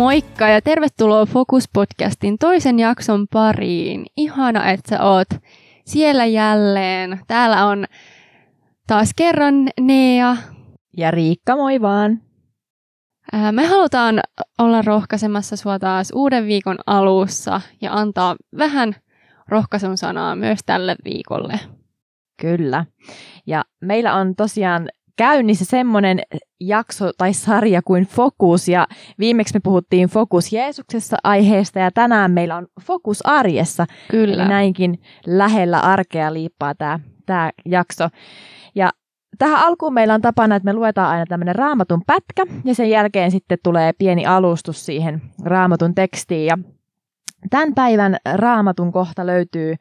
Moikka ja tervetuloa Focus-podcastin toisen jakson pariin. Ihana, että sä oot siellä jälleen. Täällä on taas kerran Nea. Ja Riikka, moi vaan. Me halutaan olla rohkaisemassa sua taas uuden viikon alussa ja antaa vähän rohkaisun sanaa myös tälle viikolle. Kyllä. Ja meillä on tosiaan käynnissä semmoinen jakso tai sarja kuin Fokus, ja viimeksi me puhuttiin Fokus Jeesuksessa aiheesta, ja tänään meillä on Fokus arjessa. Kyllä. Eli näinkin lähellä arkea liippaa tämä, tämä jakso. Ja tähän alkuun meillä on tapana, että me luetaan aina tämmöinen raamatun pätkä, ja sen jälkeen sitten tulee pieni alustus siihen raamatun tekstiin, ja tämän päivän raamatun kohta löytyy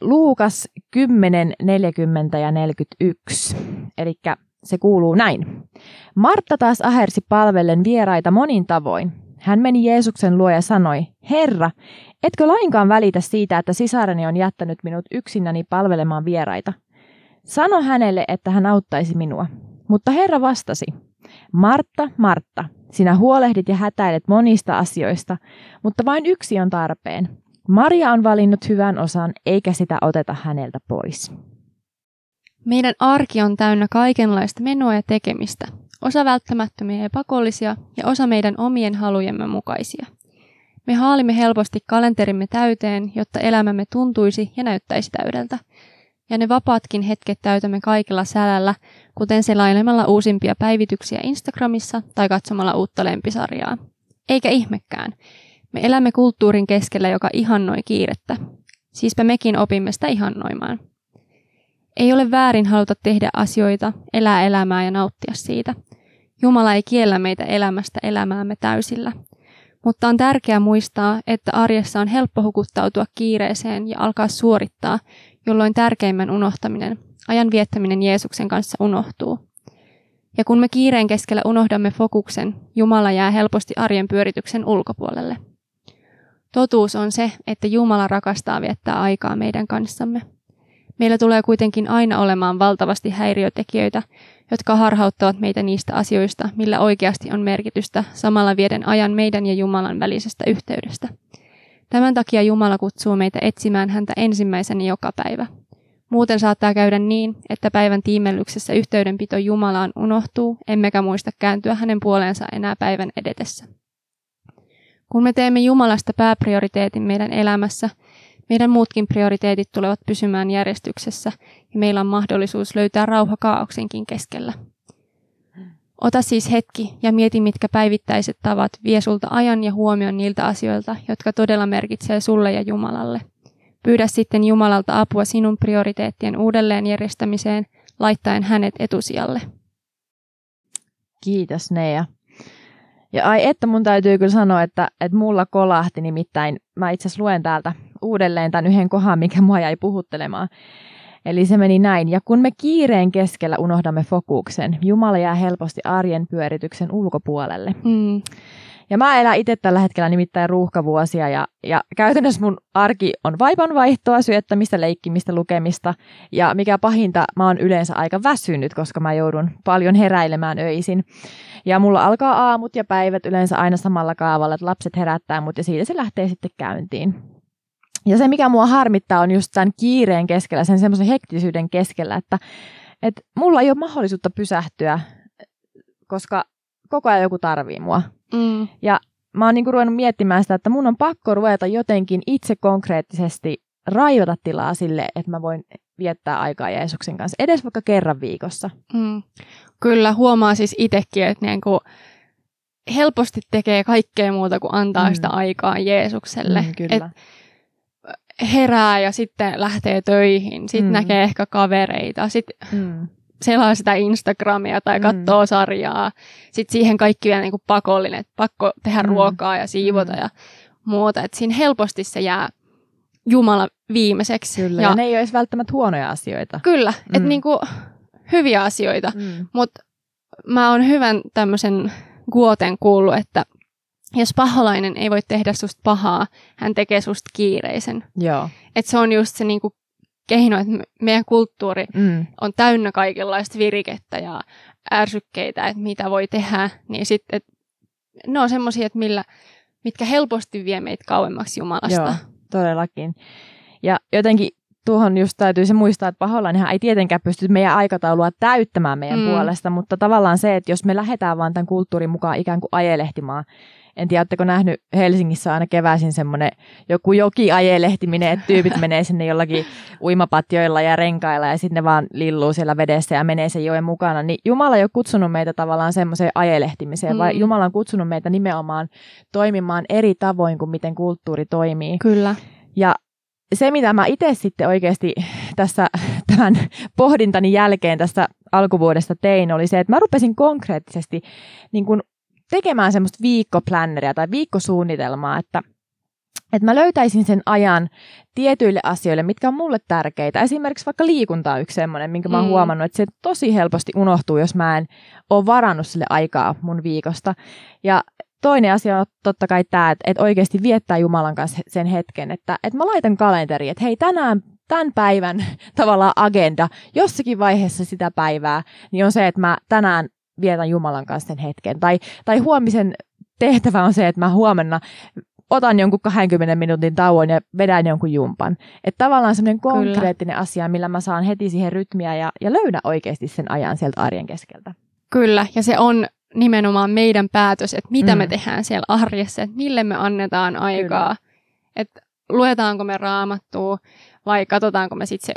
Luukas 10, 40 ja 41. Eli se kuuluu näin. Martta taas ahersi palvellen vieraita monin tavoin. Hän meni Jeesuksen luo ja sanoi, Herra, etkö lainkaan välitä siitä, että sisareni on jättänyt minut yksinäni palvelemaan vieraita? Sano hänelle, että hän auttaisi minua. Mutta Herra vastasi, Martta, Martta, sinä huolehdit ja hätäilet monista asioista, mutta vain yksi on tarpeen. Maria on valinnut hyvän osan, eikä sitä oteta häneltä pois. Meidän arki on täynnä kaikenlaista menoa ja tekemistä, osa välttämättömiä ja pakollisia ja osa meidän omien halujemme mukaisia. Me haalimme helposti kalenterimme täyteen, jotta elämämme tuntuisi ja näyttäisi täydeltä. Ja ne vapaatkin hetket täytämme kaikilla sälällä, kuten selailemalla uusimpia päivityksiä Instagramissa tai katsomalla uutta lempisarjaa. Eikä ihmekään. Me elämme kulttuurin keskellä, joka ihannoi kiirettä. Siispä mekin opimme sitä ihannoimaan. Ei ole väärin haluta tehdä asioita, elää elämää ja nauttia siitä. Jumala ei kiellä meitä elämästä elämäämme täysillä. Mutta on tärkeää muistaa, että arjessa on helppo hukuttautua kiireeseen ja alkaa suorittaa, jolloin tärkeimmän unohtaminen, ajan viettäminen Jeesuksen kanssa unohtuu. Ja kun me kiireen keskellä unohdamme fokuksen, Jumala jää helposti arjen pyörityksen ulkopuolelle. Totuus on se, että Jumala rakastaa viettää aikaa meidän kanssamme. Meillä tulee kuitenkin aina olemaan valtavasti häiriötekijöitä, jotka harhauttavat meitä niistä asioista, millä oikeasti on merkitystä, samalla vieden ajan meidän ja Jumalan välisestä yhteydestä. Tämän takia Jumala kutsuu meitä etsimään häntä ensimmäisenä joka päivä. Muuten saattaa käydä niin, että päivän tiimellyksessä yhteydenpito Jumalaan unohtuu, emmekä muista kääntyä hänen puoleensa enää päivän edetessä. Kun me teemme Jumalasta pääprioriteetin meidän elämässä, meidän muutkin prioriteetit tulevat pysymään järjestyksessä ja meillä on mahdollisuus löytää rauha kaauksenkin keskellä. Ota siis hetki ja mieti, mitkä päivittäiset tavat vie sulta ajan ja huomion niiltä asioilta, jotka todella merkitsee sulle ja Jumalalle. Pyydä sitten Jumalalta apua sinun prioriteettien uudelleenjärjestämiseen, laittaen hänet etusijalle. Kiitos Nea. Ja ai että mun täytyy kyllä sanoa, että, että mulla kolahti nimittäin, mä itse asiassa luen täältä uudelleen tämän yhden kohan, mikä mua jäi puhuttelemaan. Eli se meni näin. Ja kun me kiireen keskellä unohdamme fokuksen, Jumala jää helposti arjen pyörityksen ulkopuolelle. Mm. Ja mä elän itse tällä hetkellä nimittäin ruuhkavuosia ja, ja käytännössä mun arki on vaipanvaihtoa, syöttämistä, leikkimistä, lukemista. Ja mikä pahinta, mä oon yleensä aika väsynyt, koska mä joudun paljon heräilemään öisin. Ja mulla alkaa aamut ja päivät yleensä aina samalla kaavalla, että lapset herättää mut ja siitä se lähtee sitten käyntiin. Ja se, mikä mua harmittaa, on just tämän kiireen keskellä, sen semmoisen hektisyyden keskellä, että, että mulla ei ole mahdollisuutta pysähtyä, koska koko ajan joku tarvii mua. Mm. Ja mä oon niinku ruvennut miettimään sitä, että mun on pakko ruveta jotenkin itse konkreettisesti raivata tilaa sille, että mä voin viettää aikaa Jeesuksen kanssa, edes vaikka kerran viikossa. Mm. Kyllä, huomaa siis itsekin, että niinku helposti tekee kaikkea muuta kuin antaa mm. sitä aikaa Jeesukselle. Mm, kyllä. Et herää ja sitten lähtee töihin, sitten mm. näkee ehkä kavereita, sitten mm selaa sitä Instagramia tai mm. katsoo mm. sarjaa. Sitten siihen kaikki vielä niin kuin pakollinen, että pakko tehdä mm. ruokaa ja siivota mm. ja muuta. Että siinä helposti se jää Jumala viimeiseksi. Kyllä, ja, ja ne ei ole välttämättä huonoja asioita. Kyllä, mm. että niin kuin hyviä asioita. Mm. Mutta mä oon hyvän tämmöisen kuoten kuullut, että jos paholainen ei voi tehdä susta pahaa, hän tekee susta kiireisen. Joo. Et se on just se niinku keino, että meidän kulttuuri mm. on täynnä kaikenlaista virikettä ja ärsykkeitä, että mitä voi tehdä, niin sitten ne on semmoisia, että millä, mitkä helposti vie meitä kauemmaksi Jumalasta. Joo, todellakin. Ja jotenkin tuohon just täytyy se muistaa, että pahoillainhan ei tietenkään pysty meidän aikataulua täyttämään meidän mm. puolesta, mutta tavallaan se, että jos me lähdetään vaan tämän kulttuurin mukaan ikään kuin ajelehtimaan, en tiedä, oletteko nähnyt Helsingissä aina keväisin semmoinen joku joki ajelehtiminen, että tyypit menee sinne jollakin uimapatjoilla ja renkailla ja sitten ne vaan lilluu siellä vedessä ja menee sen joen mukana. Niin Jumala ei ole kutsunut meitä tavallaan semmoiseen ajelehtimiseen, mm. vaan Jumala on kutsunut meitä nimenomaan toimimaan eri tavoin kuin miten kulttuuri toimii. Kyllä. Ja se, mitä mä itse sitten oikeasti tässä tämän pohdintani jälkeen tästä alkuvuodesta tein, oli se, että mä rupesin konkreettisesti niin kun tekemään semmoista viikkoplanneria tai viikkosuunnitelmaa, että, että mä löytäisin sen ajan tietyille asioille, mitkä on mulle tärkeitä. Esimerkiksi vaikka liikunta on yksi semmoinen, minkä mä oon mm. huomannut, että se tosi helposti unohtuu, jos mä en ole varannut sille aikaa mun viikosta. Ja toinen asia on totta kai tämä, että, että oikeasti viettää Jumalan kanssa sen hetken, että, että mä laitan kalenteriin, että hei tänään tämän päivän tavallaan agenda jossakin vaiheessa sitä päivää, niin on se, että mä tänään vietän Jumalan kanssa sen hetken. Tai, tai huomisen tehtävä on se, että mä huomenna otan jonkun 20 minuutin tauon ja vedän jonkun jumpan. Että tavallaan semmoinen konkreettinen Kyllä. asia, millä mä saan heti siihen rytmiä ja, ja löydä oikeasti sen ajan sieltä arjen keskeltä. Kyllä, ja se on nimenomaan meidän päätös, että mitä mm. me tehdään siellä arjessa, että mille me annetaan aikaa. Että luetaanko me raamattua vai katsotaanko me sitten se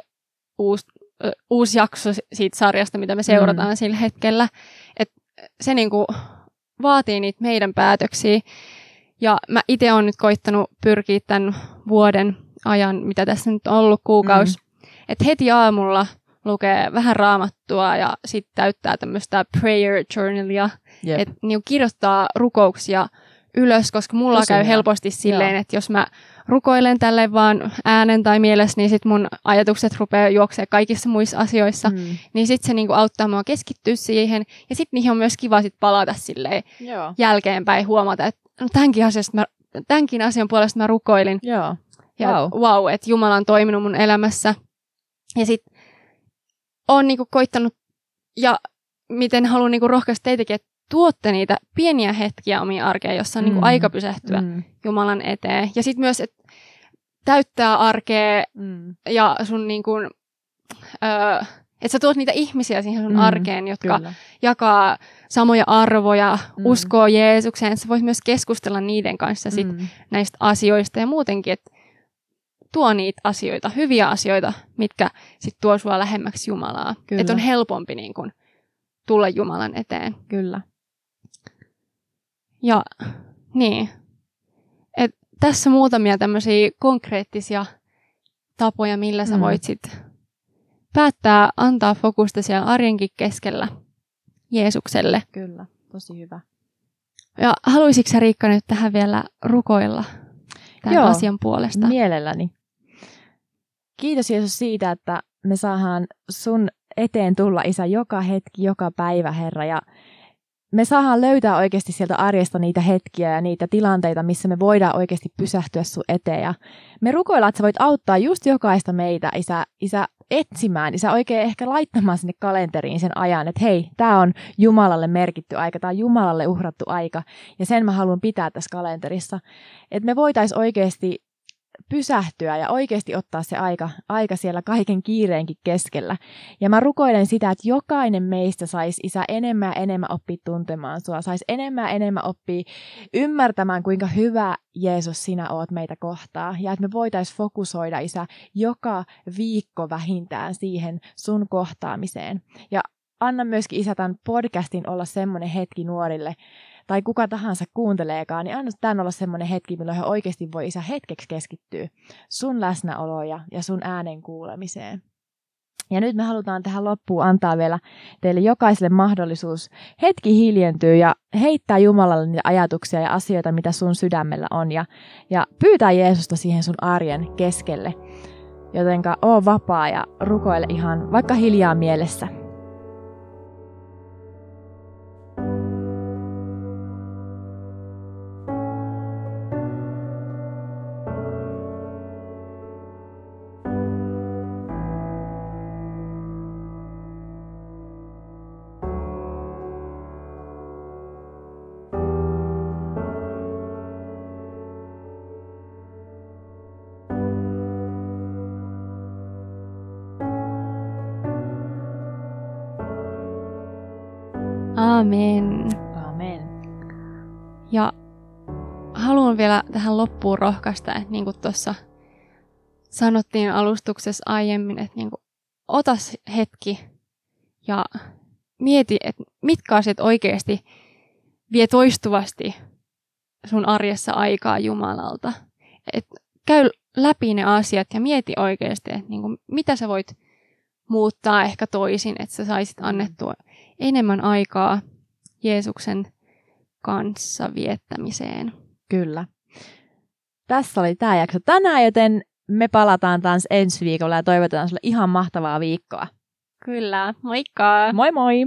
uusi, ö, uusi jakso siitä sarjasta, mitä me seurataan mm. sillä hetkellä. Et se niinku vaatii niitä meidän päätöksiä. Ja mä itse olen nyt koittanut pyrkiä tämän vuoden ajan, mitä tässä nyt on ollut kuukausi, mm. että heti aamulla lukee vähän raamattua ja sitten täyttää tämmöistä prayer journalia, yep. että niinku kirjoittaa rukouksia ylös, koska mulla Tosi käy hyvä. helposti silleen, Joo. että jos mä rukoilen tälle vaan äänen tai mielessä, niin sit mun ajatukset rupeaa juoksemaan kaikissa muissa asioissa, mm. niin sit se niinku auttaa mua keskittyä siihen, ja sitten niihin on myös kiva sit palata silleen Joo. jälkeenpäin huomata, että no tämänkin, asiasta mä, tämänkin asian puolesta mä rukoilin. Joo. Ja wow, wow että Jumala on toiminut mun elämässä. Ja sitten on niinku koittanut, ja miten haluan niinku rohkaista teitäkin, että tuotte niitä pieniä hetkiä omiin arkeen, jossa on niinku mm. niin aika pysähtyä mm. Jumalan eteen. Ja sitten myös, että täyttää arkea mm. ja sun niin kuin, öö, että sä tuot niitä ihmisiä siihen sun mm, arkeen, jotka kyllä. jakaa samoja arvoja, mm. uskoo Jeesukseen. Sä voit myös keskustella niiden kanssa sit mm. näistä asioista ja muutenkin, että tuo niitä asioita, hyviä asioita, mitkä sit tuo sua lähemmäksi Jumalaa. Että on helpompi niin kun, tulla Jumalan eteen. Kyllä. Ja niin, et tässä muutamia tämmöisiä konkreettisia tapoja, millä sä mm. voit sit päättää antaa fokusta siellä arjenkin keskellä Jeesukselle. Kyllä, tosi hyvä. Ja haluaisitko sä Riikka nyt tähän vielä rukoilla tämän Joo, asian puolesta? mielelläni. Kiitos Jeesus siitä, että me saadaan sun eteen tulla, Isä, joka hetki, joka päivä, Herra. Ja me saadaan löytää oikeasti sieltä arjesta niitä hetkiä ja niitä tilanteita, missä me voidaan oikeasti pysähtyä sun eteen. Ja me rukoillaan, että sä voit auttaa just jokaista meitä, isä, isä etsimään, isä oikein ehkä laittamaan sinne kalenteriin sen ajan, että hei, tämä on Jumalalle merkitty aika, tämä on Jumalalle uhrattu aika, ja sen mä haluan pitää tässä kalenterissa. Että me voitaisiin oikeasti pysähtyä ja oikeasti ottaa se aika, aika siellä kaiken kiireenkin keskellä. Ja mä rukoilen sitä, että jokainen meistä saisi isä enemmän ja enemmän oppia tuntemaan sua, saisi enemmän ja enemmän oppia ymmärtämään, kuinka hyvä Jeesus sinä oot meitä kohtaa. Ja että me voitaisiin fokusoida isä joka viikko vähintään siihen sun kohtaamiseen. Ja anna myöskin isä tämän podcastin olla semmoinen hetki nuorille, tai kuka tahansa kuunteleekaan, niin anna tämän olla semmoinen hetki, milloin he oikeasti voi isä hetkeksi keskittyä sun läsnäoloon ja, ja sun äänen kuulemiseen. Ja nyt me halutaan tähän loppuun antaa vielä teille jokaiselle mahdollisuus hetki hiljentyä ja heittää Jumalalle niitä ajatuksia ja asioita, mitä sun sydämellä on. Ja, ja pyytää Jeesusta siihen sun arjen keskelle. Jotenka oo vapaa ja rukoile ihan vaikka hiljaa mielessä. Amen. Amen. Ja haluan vielä tähän loppuun rohkaista, että niin kuin tuossa sanottiin alustuksessa aiemmin, että niin kuin, ota hetki ja mieti, että mitkä asiat oikeasti vie toistuvasti sun arjessa aikaa Jumalalta. Et käy läpi ne asiat ja mieti oikeasti, että niin kuin, mitä sä voit muuttaa ehkä toisin, että sä saisit annettua enemmän aikaa Jeesuksen kanssa viettämiseen. Kyllä. Tässä oli tämä jakso tänään, joten me palataan taas ensi viikolla ja toivotetaan sulle ihan mahtavaa viikkoa. Kyllä, moikka! Moi moi!